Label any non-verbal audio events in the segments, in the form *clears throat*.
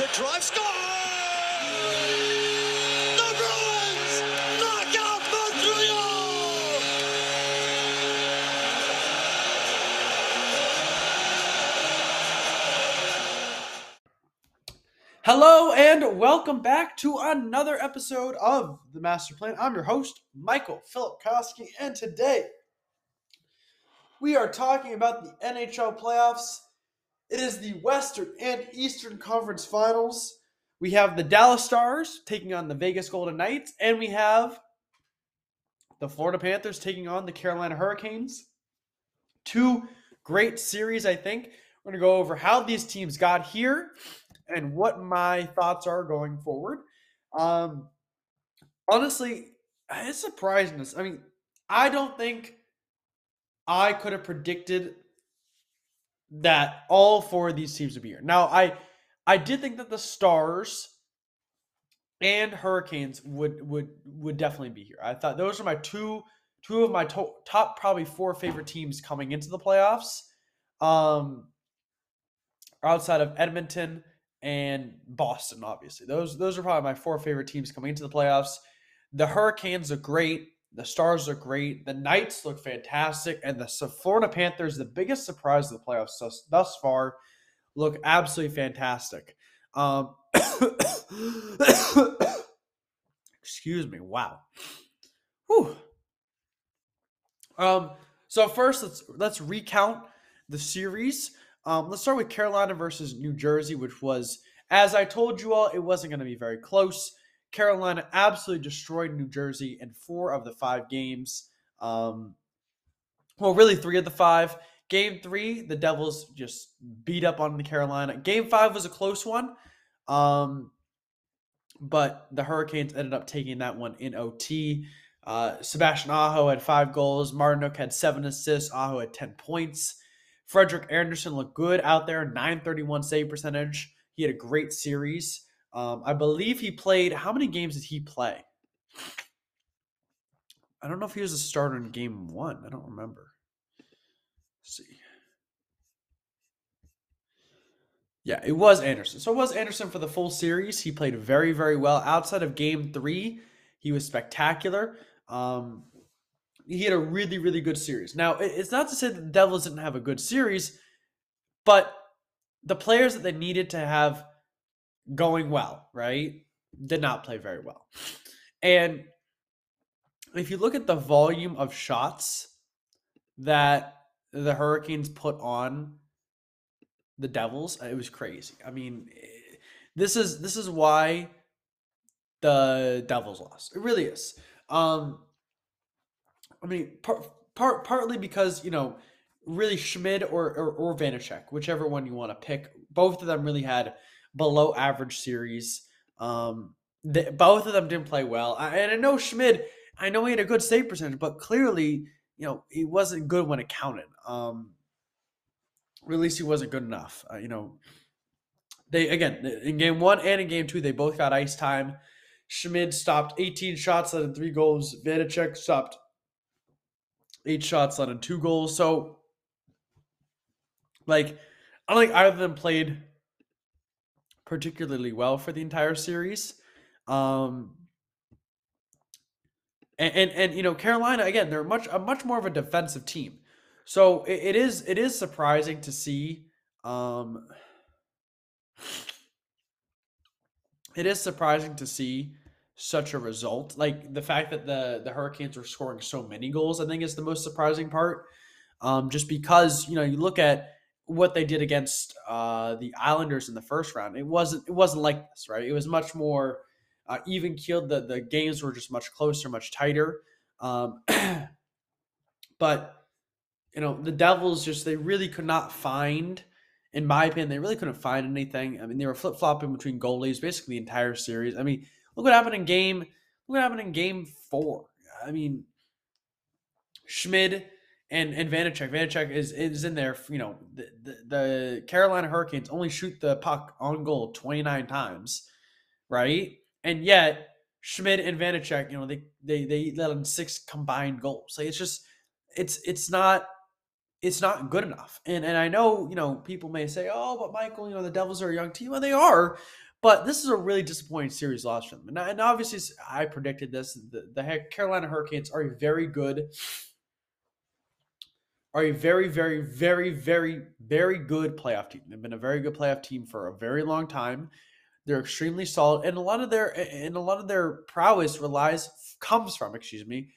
The drive score. The Bruins knock out Montreal. Hello and welcome back to another episode of the Master Plan. I'm your host, Michael Filipkowski, and today we are talking about the NHL playoffs. It is the Western and Eastern Conference Finals. We have the Dallas Stars taking on the Vegas Golden Knights, and we have the Florida Panthers taking on the Carolina Hurricanes. Two great series, I think. We're going to go over how these teams got here and what my thoughts are going forward. Um, honestly, it's surprising. Us. I mean, I don't think I could have predicted that all four of these teams would be here. Now, I I did think that the Stars and Hurricanes would would would definitely be here. I thought those are my two two of my to- top probably four favorite teams coming into the playoffs. Um, outside of Edmonton and Boston, obviously. Those those are probably my four favorite teams coming into the playoffs. The Hurricanes are great. The Stars look great. The Knights look fantastic, and the Florida Panthers, the biggest surprise of the playoffs thus, thus far, look absolutely fantastic. Um, *coughs* excuse me. Wow. Whew. Um. So first, let's let's recount the series. Um, let's start with Carolina versus New Jersey, which was, as I told you all, it wasn't going to be very close. Carolina absolutely destroyed New Jersey in four of the five games. Um, well, really three of the five. Game three, the Devils just beat up on the Carolina. Game five was a close one, um, but the Hurricanes ended up taking that one in OT. Uh, Sebastian Aho had five goals. Martinook had seven assists. Aho had 10 points. Frederik Andersen looked good out there, 931 save percentage. He had a great series. Um, I believe he played. How many games did he play? I don't know if he was a starter in game one. I don't remember. Let's see. Yeah, it was Andersen. So it was Andersen for the full series. He played very, very well. Outside of game three, he was spectacular. Um, he had a really, really good series. Now, it's not to say that the Devils didn't have a good series, but the players that they needed to have going well, right, did not play very well. And if you look at the volume of shots that the Hurricanes put on the Devils, it was crazy. I mean, eh, this is this is why the Devils lost. It really is. Um, I mean, part, part partly because you know, really Schmid or or, or Vanecek, whichever one you want to pick. Both of them really had below average series. Um, the, both of them didn't play well, I, and I know Schmid. I know he had a good save percentage, but clearly, you know, he wasn't good when it counted. Um, or at least he wasn't good enough. Uh, you know, they again in game one and in game two, they both got ice time. Schmid stopped 18 shots, let in three goals. Vanecek stopped eight shots, let in two goals. So, like, I don't think either of them played particularly well for the entire series. Um, and, and, and you know, Carolina again, they're much a much more of a defensive team. So it, it is it is surprising to see. Um, it is surprising to see such a result. Like the fact that the the Hurricanes are scoring so many goals, I think is the most surprising part. Um, just because you know you look at what they did against uh, the Islanders in the first round, it wasn't it wasn't like this, right? It was much more uh, even keeled. The the games were just much closer, much tighter. Um, *clears throat* but you know, the Devils just they really could not find, in my opinion, they really couldn't find anything. I mean, they were flip flopping between goalies basically the entire series. I mean, look what happened in game. Look what happened in game four. I mean, Schmid and and Vanecek. Vanecek is is in there. You know, the, the, the Carolina Hurricanes only shoot the puck on goal twenty nine times, right? And yet Schmid and Vanecek, you know, they they they let in six combined goals. Like it's just it's it's not it's not good enough. And and I know, you know, people may say, "Oh, but Michael, you know, the Devils are a young team." and they are, but this is a really disappointing series loss for them. And, and obviously, I predicted this. The, the Carolina Hurricanes are a very good, are a very, very, very, very, very good playoff team. They've been a very good playoff team for a very long time. They're extremely solid, and a lot of their and a lot of their prowess relies comes from, excuse me,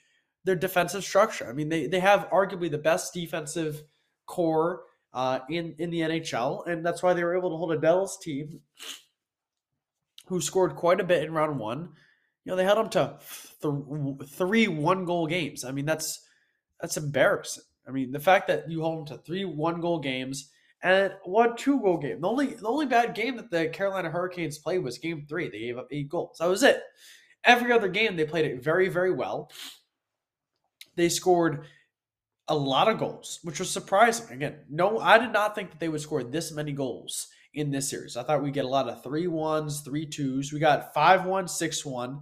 their defensive structure. I mean, they they have arguably the best defensive core uh, in in the NHL, and that's why they were able to hold a Devils team who scored quite a bit in round one. You know, they held them to th- three one goal games. I mean, that's that's embarrassing. I mean, the fact that you hold them to three one goal games and one two goal game. The only the only bad game that the Carolina Hurricanes played was game three. They gave up eight goals. That was it. Every other game they played it very, very well. They scored a lot of goals, which was surprising. Again, no, I did not think that they would score this many goals in this series. I thought we'd get a lot of three ones, three twos. We got five one, six one,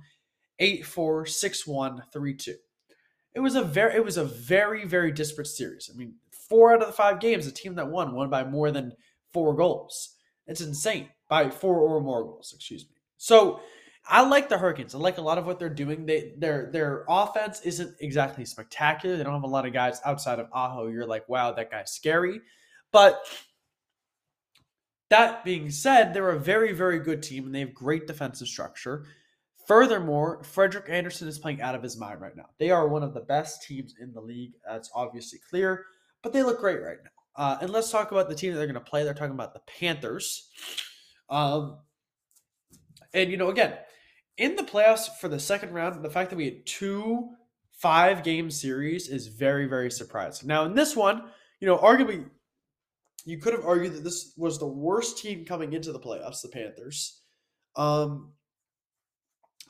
eight four, six one, three two. It was a very it was a very, very disparate series. I mean, four out of the five games, the team that won won by more than four goals. It's insane. By four or more goals, excuse me. So I like the Hurricanes. I like a lot of what they're doing. They their their offense isn't exactly spectacular. They don't have a lot of guys outside of Aho. You're like, wow, that guy's scary. But that being said, they're a very, very good team and they have great defensive structure. Furthermore, Frederik Andersen is playing out of his mind right now. They are one of the best teams in the league. That's obviously clear, but they look great right now. Uh, and let's talk about the team that they're going to play. They're talking about the Panthers. Um, and, you know, again, in the playoffs for the second round, the fact that we had two five game series is very, very surprising. Now, in this one, you know, arguably, you could have argued that this was the worst team coming into the playoffs, the Panthers. Um,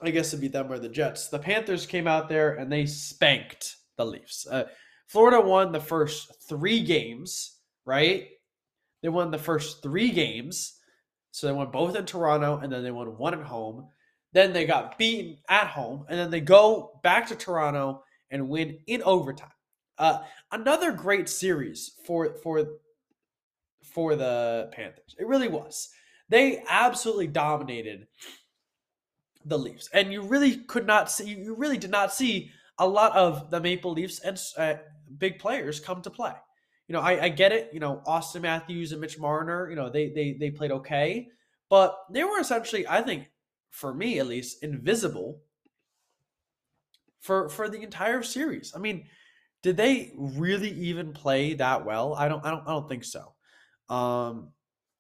I guess it'd be them or the Jets. The Panthers came out there and they spanked the Leafs. Uh, Florida won the first three games, right? They won the first three games. So they won both in Toronto and then they won one at home. Then they got beaten at home, and then they go back to Toronto and win in overtime. Uh, another great series for for for the Panthers. It really was. They absolutely dominated the Leafs, and you really could not see. You really did not see a lot of the Maple Leafs and uh, big players come to play. You know, I, I get it. You know, Auston Matthews and Mitch Marner. You know, they they they played okay, but they were essentially, I think, for me at least, invisible for for the entire series. I mean, did they really even play that well? I don't I don't I don't think so. Um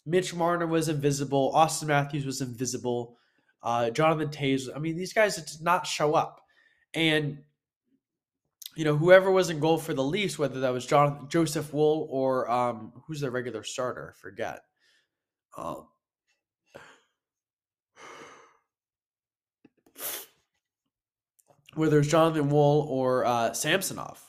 Mitch Marner was invisible, Auston Matthews was invisible, uh Jonathan Toews. I mean, these guys did not show up. And you know, whoever was in goal for the Leafs, whether that was John Joseph Woll or um who's their regular starter, I forget. Um whether it's Jonathan Woll or uh, Samsonov.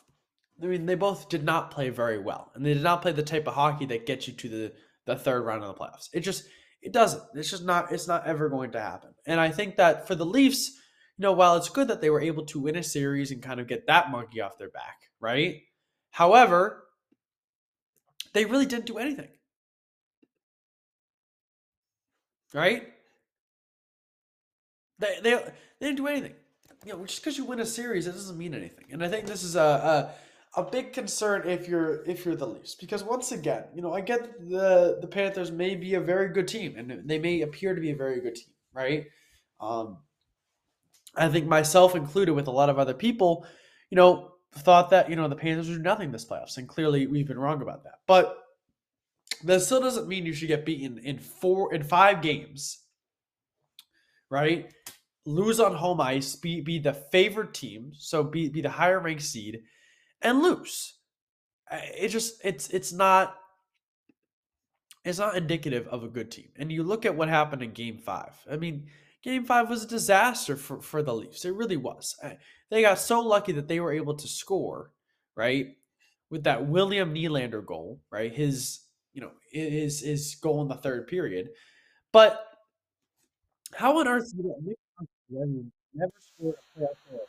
I mean, they both did not play very well, and they did not play the type of hockey that gets you to the the third round of the playoffs. It just it doesn't. It's just not. It's not ever going to happen. And I think that for the Leafs, you know, while it's good that they were able to win a series and kind of get that monkey off their back, right? However, they really didn't do anything. Right? They they, they didn't do anything you know, just because you win a series, it doesn't mean anything. And I think this is a, a a big concern if you're if you're the Leafs because once again, you know, I get the the Panthers may be a very good team and they may appear to be a very good team, right? Um, I think myself included, with a lot of other people, you know, thought that you know the Panthers would do nothing this playoffs, and clearly we've been wrong about that. But that still doesn't mean you should get beaten in four in five games, right? lose on home ice, be be the favored team, so be be the higher ranked seed, and lose. It just it's it's not it's not indicative of a good team. And you look at what happened in Game Five. I mean, Game Five was a disaster for for the Leafs. It really was. They got so lucky that they were able to score right with that William Nylander goal, right? His you know his his goal in the third period, but how on earth did *laughs* never scored a playoff goal?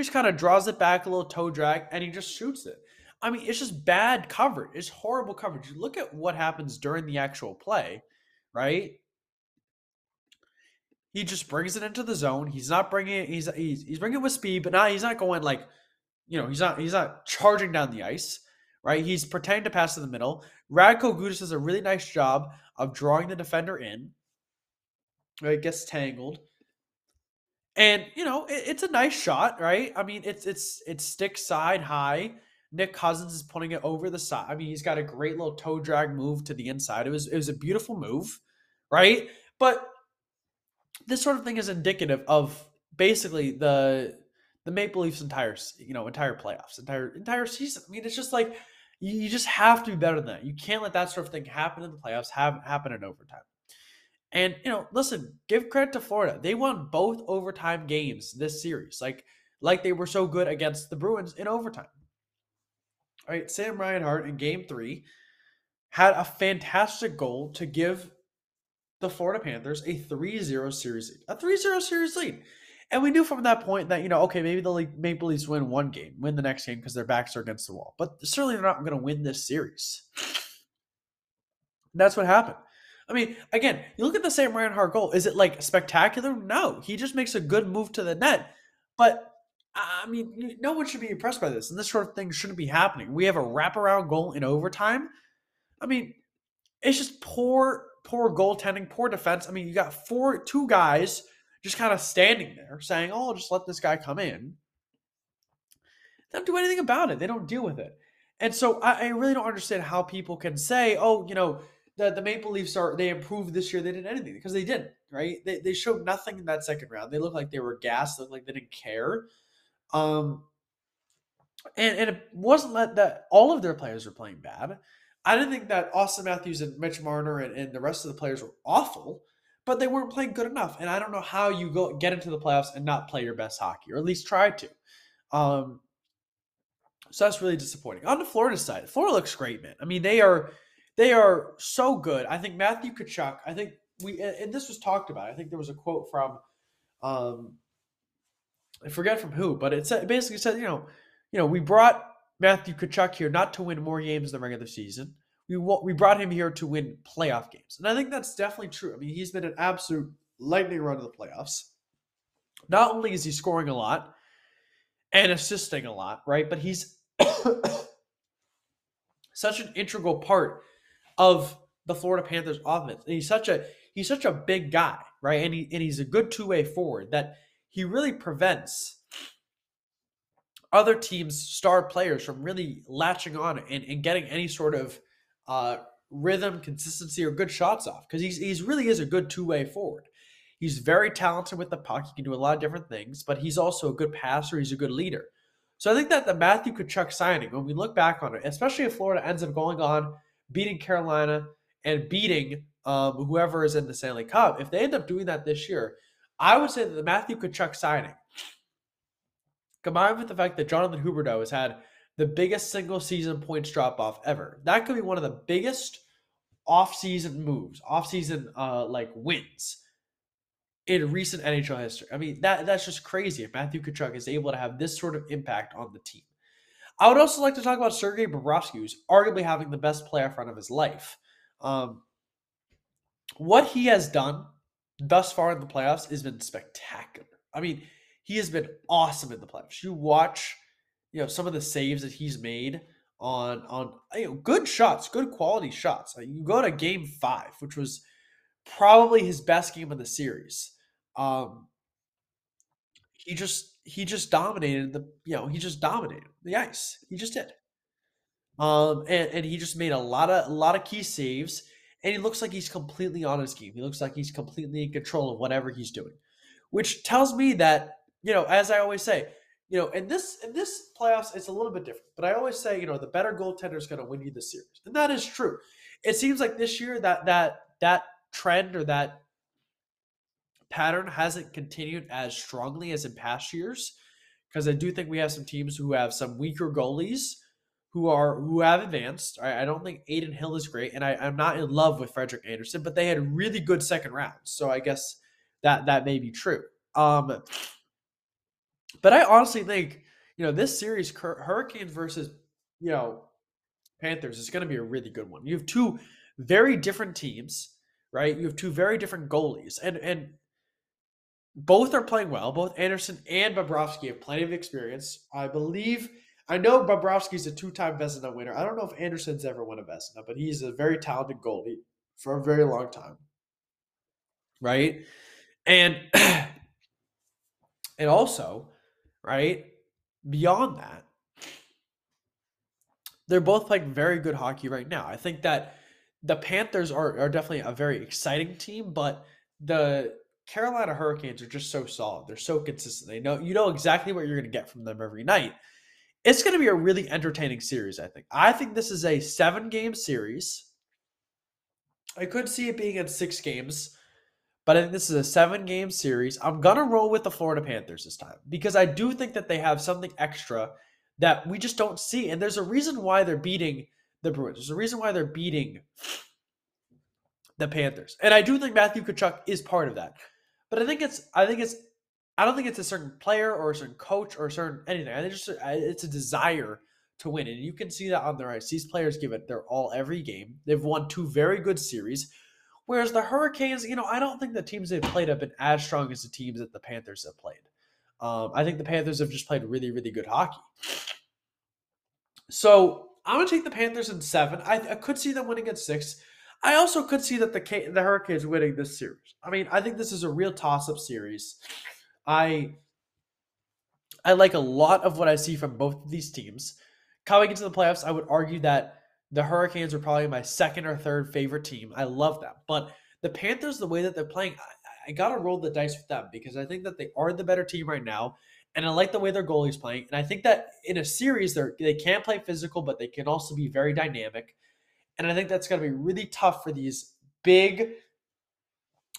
He just kind of draws it back a little toe drag and he just shoots it. I mean, it's just bad coverage. It's horrible coverage. Look at what happens during the actual play, right? He just brings it into the zone. He's not bringing it. He's he's, he's bringing it with speed, but now he's not going like, you know, he's not he's not charging down the ice, right? He's pretending to pass in the middle. Radko Gudas does a really nice job of drawing the defender in. Right, gets tangled, and you know it, it's a nice shot, right? I mean, it's it's it's stick side high. Nick Cousins is putting it over the side. I mean, he's got a great little toe drag move to the inside. It was it was a beautiful move, right? But this sort of thing is indicative of basically the the Maple Leafs entire you know entire playoffs, entire entire season. I mean, it's just like you, just have to be better than that. You can't let that sort of thing happen in the playoffs, have happen in overtime. And you know, listen, give credit to Florida. They won both overtime games this series, like like they were so good against the Bruins in overtime. All right, Sam Reinhart in Game Three had a fantastic goal to give the Florida Panthers a 3-0 series lead. A 3-0 series lead. And we knew from that point that, you know, okay, maybe the Maple Leafs win one game, win the next game because their backs are against the wall. But certainly they're not going to win this series. That's what happened. I mean, again, you look at the Sam Reinhart goal. Is it like spectacular? No. He just makes a good move to the net. But I mean, no one should be impressed by this. And this sort of thing shouldn't be happening. We have a wraparound goal in overtime. I mean, it's just poor poor goaltending, poor defense. I mean, you got four, two guys just kind of standing there saying, "Oh, just let this guy come in." They don't do anything about it. They don't deal with it, and so I, I really don't understand how people can say, "Oh, you know." The, the Maple Leafs are they improved this year. They didn't anything because they didn't, right? They, they showed nothing in that second round. They looked like they were gassed, looked like they didn't care. Um, and, and it wasn't that, that all of their players were playing bad. I didn't think that Auston Matthews and Mitch Marner and, and, the rest of the players were awful, but they weren't playing good enough. And I don't know how you go get into the playoffs and not play your best hockey, or at least try to. Um, so that's really disappointing. On the Florida side, Florida looks great, man. I mean, they are they are so good. I think Matthew Tkachuk. I think we and this was talked about. I think there was a quote from, um, I forget from who, but it said basically said you know, you know, we brought Matthew Tkachuk here not to win more games the regular season. We we brought him here to win playoff games, and I think that's definitely true. I mean, he's been an absolute lightning run of the playoffs. Not only is he scoring a lot and assisting a lot, right, but he's *coughs* such an integral part of the Florida Panthers offense. And he's such a he's such a big guy, right? And he and he's a good two way forward that he really prevents other teams' star players from really latching on and, and getting any sort of uh, rhythm, consistency, or good shots off because he's he's really is a good two way forward. He's very talented with the puck. He can do a lot of different things, but he's also a good passer. He's a good leader. So I think that the Matthew Tkachuk signing, when we look back on it, especially if Florida ends up going on, beating Carolina and beating um, whoever is in the Stanley Cup, if they end up doing that this year, I would say that the Matthew Tkachuk signing combined with the fact that Jonathan Huberdeau has had the biggest single season points drop off ever. That could be one of the biggest off-season moves, off-season uh, like wins in recent NHL history. I mean, that that's just crazy if Matthew Tkachuk is able to have this sort of impact on the team. I would also like to talk about Sergei Bobrovsky, who's arguably having the best playoff run of his life. Um, what he has done thus far in the playoffs has been spectacular. I mean, he has been awesome in the playoffs. You watch, you know, some of the saves that he's made on on you know good shots, good quality shots. You go to Game Five, which was probably his best game of the series. Um, he just he just dominated the you know he just dominated the ice. He just did. Um, and, and he just made a lot of a lot of key saves, and he looks like he's completely on his game. He looks like he's completely in control of whatever he's doing, which tells me that you know, as I always say, you know, in this in this playoffs, it's a little bit different. But I always say, you know, the better goaltender is going to win you the series, and that is true. It seems like this year that that that trend or that pattern hasn't continued as strongly as in past years because I do think we have some teams who have some weaker goalies who are who have advanced. I, I don't think Adin Hill is great, and I, I'm not in love with Frederik Andersen, but they had really good second rounds, so I guess that that may be true. Um, but I honestly think you know this series, Hurricanes versus you know Panthers, is going to be a really good one. You have two very different teams, right? You have two very different goalies, and and both are playing well. Both Andersen and Bobrovsky have plenty of experience. I believe I know Bobrovsky's a two-time Vezina winner. I don't know if Andersen's ever won a Vezina, but he's a very talented goalie for a very long time. Right? And *clears throat* and also, right, beyond that, they're both playing very good hockey right now. I think that the Panthers are, are definitely a very exciting team, but the Carolina Hurricanes are just so solid. They're so consistent. They know you know exactly what you're going to get from them every night. It's going to be a really entertaining series, I think. I think this is a 7-game series. I could see it being in 6 games, but I think this is a 7-game series. I'm going to roll with the Florida Panthers this time because I do think that they have something extra that we just don't see and there's a reason why they're beating the Bruins. There's a reason why they're beating the Panthers. And I do think Matthew Tkachuk is part of that. But I think it's I think it's I don't think it's a certain player or a certain coach or a certain anything. I think just it's a desire to win, and you can see that on their ice. These players give it their all every game. They've won two very good series. Whereas the Hurricanes, you know, I don't think the teams they've played have been as strong as the teams that the Panthers have played. Um, I think the Panthers have just played really, really good hockey. So I'm gonna take the Panthers in seven. I, I could see them winning at six. I also could see that the the Hurricanes winning this series. I mean, I think this is a real toss-up series. I I like a lot of what I see from both of these teams. Coming into the playoffs, I would argue that the Hurricanes are probably my second or third favorite team. I love them. But the Panthers, the way that they're playing, I, I got to roll the dice with them because I think that they are the better team right now. And I like the way their goalie's playing. And I think that in a series, they they can play physical, but they can also be very dynamic. And I think that's going to be really tough for these big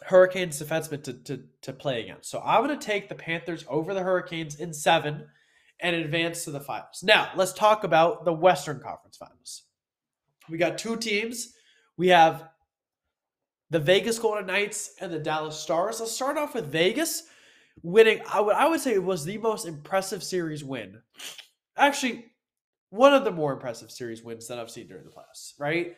Hurricanes defensemen to, to, to play against. So I'm going to take the Panthers over the Hurricanes in seven and advance to the finals. Now, let's talk about the Western Conference finals. We got two teams. We have the Vegas Golden Knights and the Dallas Stars. Let's start off with Vegas winning. I would, I would say it was the most impressive series win. Actually, one of the more impressive series wins that I've seen during the playoffs, right?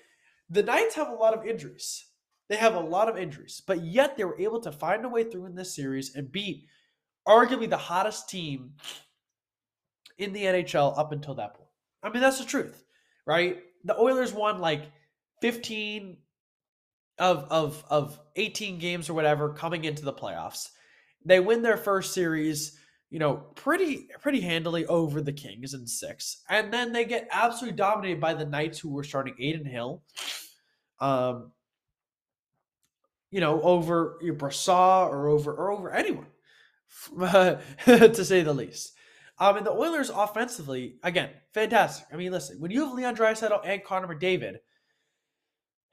The Knights have a lot of injuries. They have a lot of injuries, but yet they were able to find a way through in this series and beat arguably the hottest team in the NHL up until that point. I mean, that's the truth, right? The Oilers won like 15 of of of 18 games or whatever coming into the playoffs. They win their first series you know, pretty pretty handily over the Kings in six, and then they get absolutely dominated by the Knights, who were starting Adin Hill, um, you know, over your Brassard or over or over anyone, *laughs* to say the least. Um, and the Oilers offensively, again, fantastic. I mean, listen, when you have Leon Draisaitl and Connor McDavid,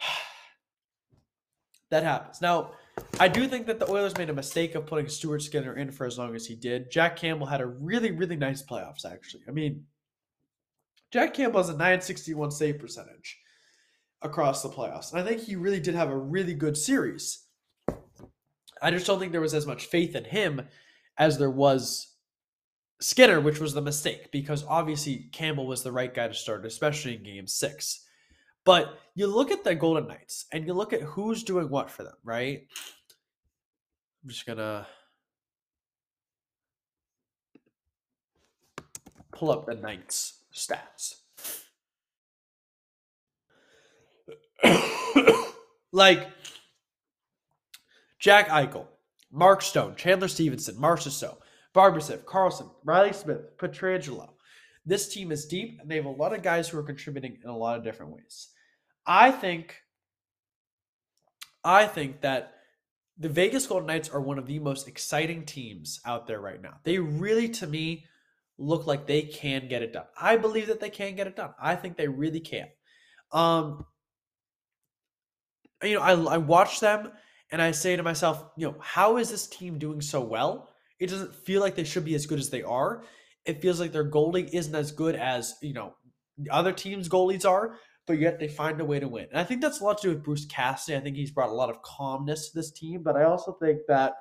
*sighs* that happens. Now, I do think that the Oilers made a mistake of putting Stuart Skinner in for as long as he did. Jack Campbell had a really, really nice playoffs, actually. I mean, Jack Campbell has a 961 save percentage across the playoffs. And I think he really did have a really good series. I just don't think there was as much faith in him as there was Skinner, which was the mistake because obviously Campbell was the right guy to start, especially in game six. But you look at the Golden Knights and you look at who's doing what for them, right? I'm just gonna pull up the Knights stats. *coughs* like Jack Eichel, Mark Stone, Chandler Stephenson, Marchessault, Barbara Karlsson, Riley Smith, Pietrangelo, this team is deep and they have a lot of guys who are contributing in a lot of different ways. I think I think that the Vegas Golden Knights are one of the most exciting teams out there right now. They really to me look like they can get it done. I believe that they can get it done. I think they really can. Um you know, I I watch them and I say to myself, you know, how is this team doing so well? It doesn't feel like they should be as good as they are. It feels like their goalie isn't as good as, you know, the other teams' goalies are, but yet they find a way to win. And I think that's a lot to do with Bruce Cassidy. I think he's brought a lot of calmness to this team, but I also think that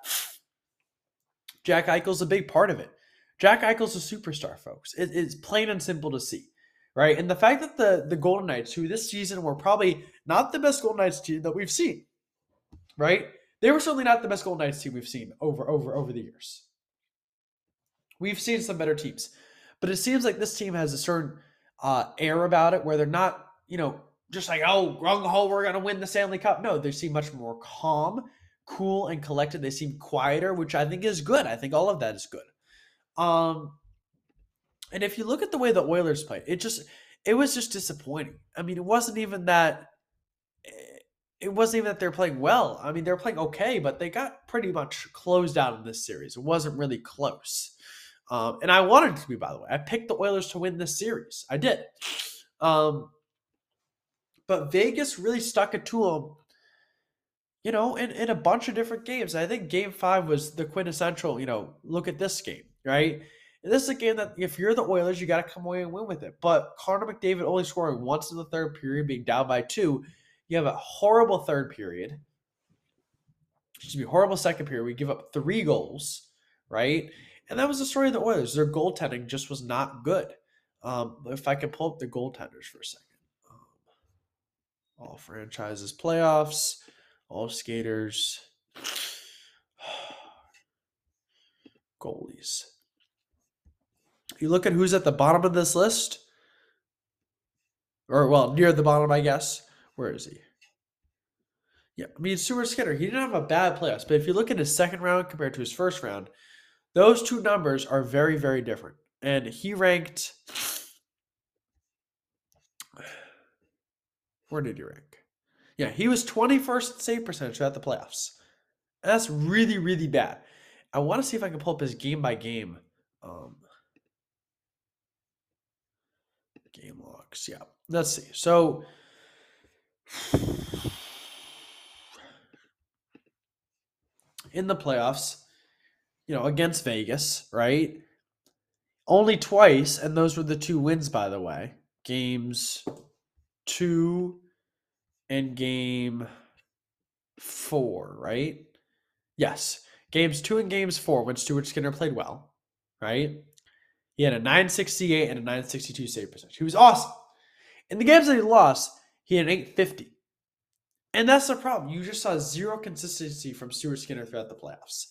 Jack Eichel's a big part of it. Jack Eichel's a superstar, folks. It, it's plain and simple to see, right? And the fact that the the Golden Knights, who this season were probably not the best Golden Knights team that we've seen, right? They were certainly not the best Golden Knights team we've seen over over over the years. We've seen some better teams, but it seems like this team has a certain uh, air about it where they're not, you know, just like oh, gung ho, we're gonna win the Stanley Cup. No, they seem much more calm, cool, and collected. They seem quieter, which I think is good. I think all of that is good. Um, and if you look at the way the Oilers played, it just it was just disappointing. I mean, it wasn't even that it wasn't even that they're playing well. I mean, they're playing okay, but they got pretty much closed out in this series. It wasn't really close. Um, and I wanted to be, by the way. I picked the Oilers to win this series. I did. Um, but Vegas really stuck it to them, you know, in, in a bunch of different games. I think game five was the quintessential, you know, look at this game, right? And this is a game that if you're the Oilers, you got to come away and win with it. But Connor McDavid only scoring once in the third period, being down by two – you have a horrible third period. Excuse me, horrible second period. We give up three goals, right? And that was the story of the Oilers. Their goaltending just was not good. Um, if I can pull up the goaltenders for a second. Um, all franchises, playoffs, all skaters, *sighs* goalies. You look at who's at the bottom of this list, or well, near the bottom, I guess. Where is he? Yeah, I mean, Stuart Skinner, he didn't have a bad playoffs, but if you look at his second round compared to his first round, those two numbers are very, very different. And he ranked. Where did he rank? Yeah, he was 21st save percentage at the playoffs. And that's really, really bad. I want to see if I can pull up his game by game. Um, game logs. Yeah, let's see. So *sighs* in the playoffs, you know, against Vegas, right? Only twice, and those were the two wins, by the way. Games two and game four, right? Yes. Games two and games four when Stuart Skinner played well, right? He had a 968 and a 962 save percentage. He was awesome. In the games that he lost, he had an 850. And that's the problem. You just saw zero consistency from Stuart Skinner throughout the playoffs.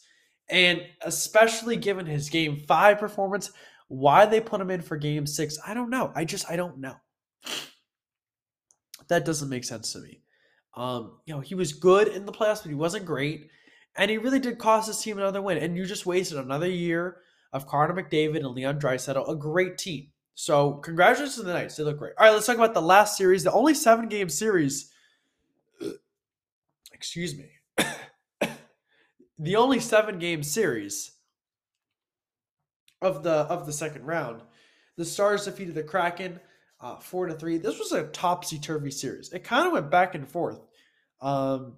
And especially given his game five performance, why they put him in for game six, I don't know. I just, I don't know. That doesn't make sense to me. Um, you know, he was good in the playoffs, but he wasn't great. And he really did cost his team another win. And you just wasted another year of Connor McDavid and Leon Draisaitl, a great team. So congratulations to the Knights. They look great. All right, let's talk about the last series, the only seven game series. Excuse me. The only seven game series of the of the second round. The Stars defeated the Kraken uh, four to three. This was a topsy turvy series. It kind of went back and forth. Um,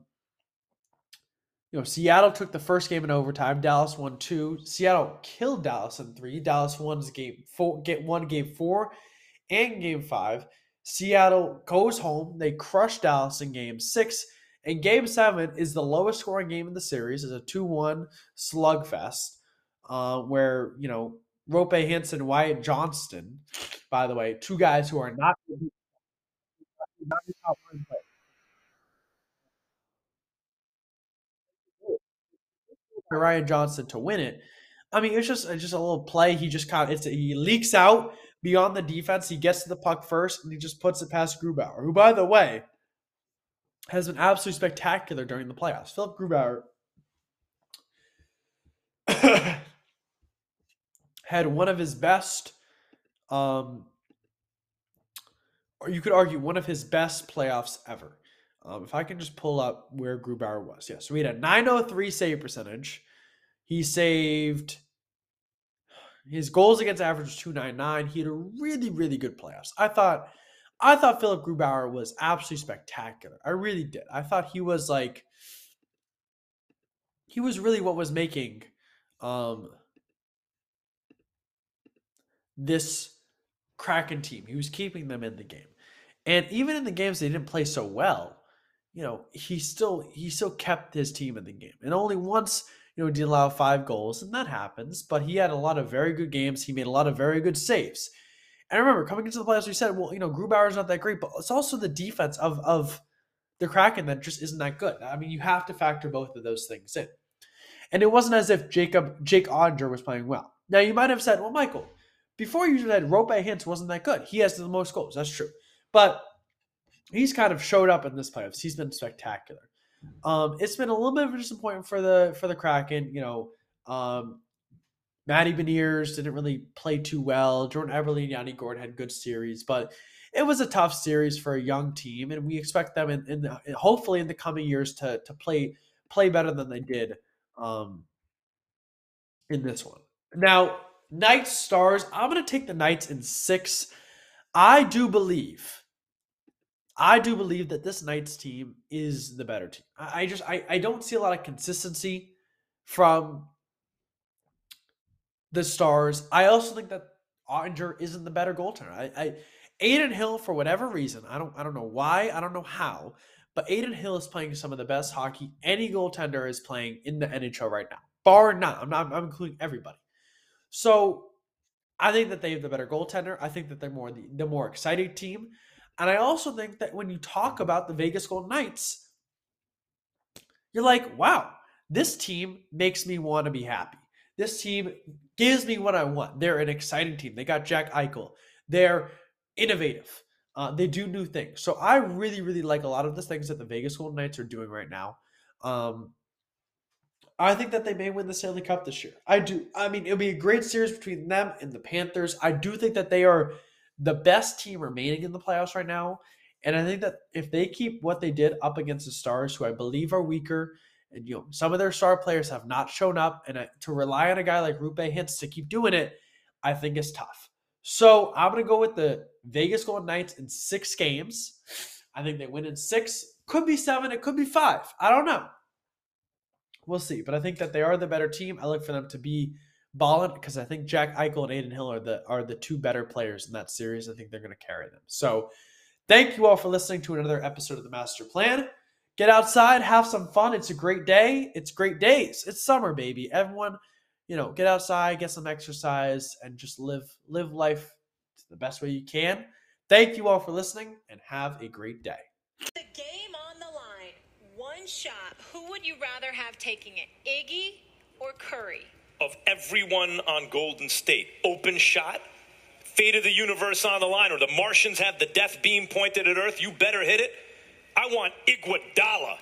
you know, Seattle took the first game in overtime. Dallas won two. Seattle killed Dallas in three. Dallas won game four, get one game four, and game five. Seattle goes home. They crush Dallas in game six. And game seven is the lowest scoring game in the series. It's a 2 1 slugfest uh, where, you know, Roope Hintz, Wyatt Johnston, by the way, two guys who are not, not *laughs* Ryan Johnson to win it. I mean, it's just it's just a little play. He just kind of it's he leaks out beyond the defense. He gets to the puck first, and he just puts it past Grubauer, who, by the way, has been absolutely spectacular during the playoffs. Philip Grubauer *coughs* had one of his best Um, or you could argue one of his best playoffs ever. Um, if I can just pull up where Grubauer was. Yeah, so he had a 903 save percentage. He saved his goals against average was 299. He had a really, really good playoffs. I thought I thought Philip Grubauer was absolutely spectacular. I really did. I thought he was like he was really what was making um this Kraken team. He was keeping them in the game. And even in the games they didn't play so well, you know, he still he still kept his team in the game. And only once, you know, did allow five goals, and that happens. But he had a lot of very good games. He made a lot of very good saves. And I remember coming into the playoffs, we said, well, you know, Grubauer's not that great, but it's also the defense of of the Kraken that just isn't that good. I mean, you have to factor both of those things in. And it wasn't as if Jacob Jake Oettinger was playing well. Now you might have said, well, Michael, before you said Roope Hintz wasn't that good. He has the most goals. That's true. But he's kind of showed up in this playoffs. He's been spectacular. Um, it's been a little bit of a disappointment for the for the Kraken. You know, um, Matty Beniers didn't really play too well. Jordan Eberle and Yanni Gourde had good series, but it was a tough series for a young team, and we expect them in, in the, hopefully in the coming years to to play play better than they did um, in this one. Now, Knights Stars. I'm going to take the Knights in six. I do believe I do believe that this Knights team is the better team. I, I just I, I don't see a lot of consistency from the Stars. I also think that Oettinger isn't the better goaltender. I, I Adin Hill, for whatever reason, I don't I don't know why, I don't know how, but Adin Hill is playing some of the best hockey any goaltender is playing in the NHL right now, bar none. I'm not I'm including everybody. So I think that they have the better goaltender. I think that they're more the, the more exciting team. And I also think that when you talk about the Vegas Golden Knights, you're like, wow, this team makes me want to be happy. This team gives me what I want. They're an exciting team. They got Jack Eichel. They're innovative. Uh, they do new things. So I really, really like a lot of the things that the Vegas Golden Knights are doing right now. Um, I think that they may win the Stanley Cup this year. I do. I mean, it'll be a great series between them and the Panthers. I do think that they are the best team remaining in the playoffs right now. And I think that if they keep what they did up against the Stars, who I believe are weaker, and you know some of their star players have not shown up, and to rely on a guy like Roope Hintz to keep doing it, I think is tough. So I'm gonna go with the Vegas Golden Knights in six games. I think they win in six. Could be seven. It could be five. I don't know. We'll see. But I think that they are the better team. I look for them to be balling because I think Jack Eichel and Adin Hill are the are the two better players in that series. I think they're going to carry them. So, thank you all for listening to another episode of the Master Plan. Get outside, have some fun. It's a great day. It's great days. It's summer, baby. Everyone, you know, get outside, get some exercise, and just live live life the best way you can. Thank you all for listening, and have a great day. The game on the line. One shot. Who would you rather have taking it, Iggy or Curry? Of everyone on Golden State, open shot, fate of the universe on the line, or the Martians have the death beam pointed at Earth, you better hit it. I want Iguodala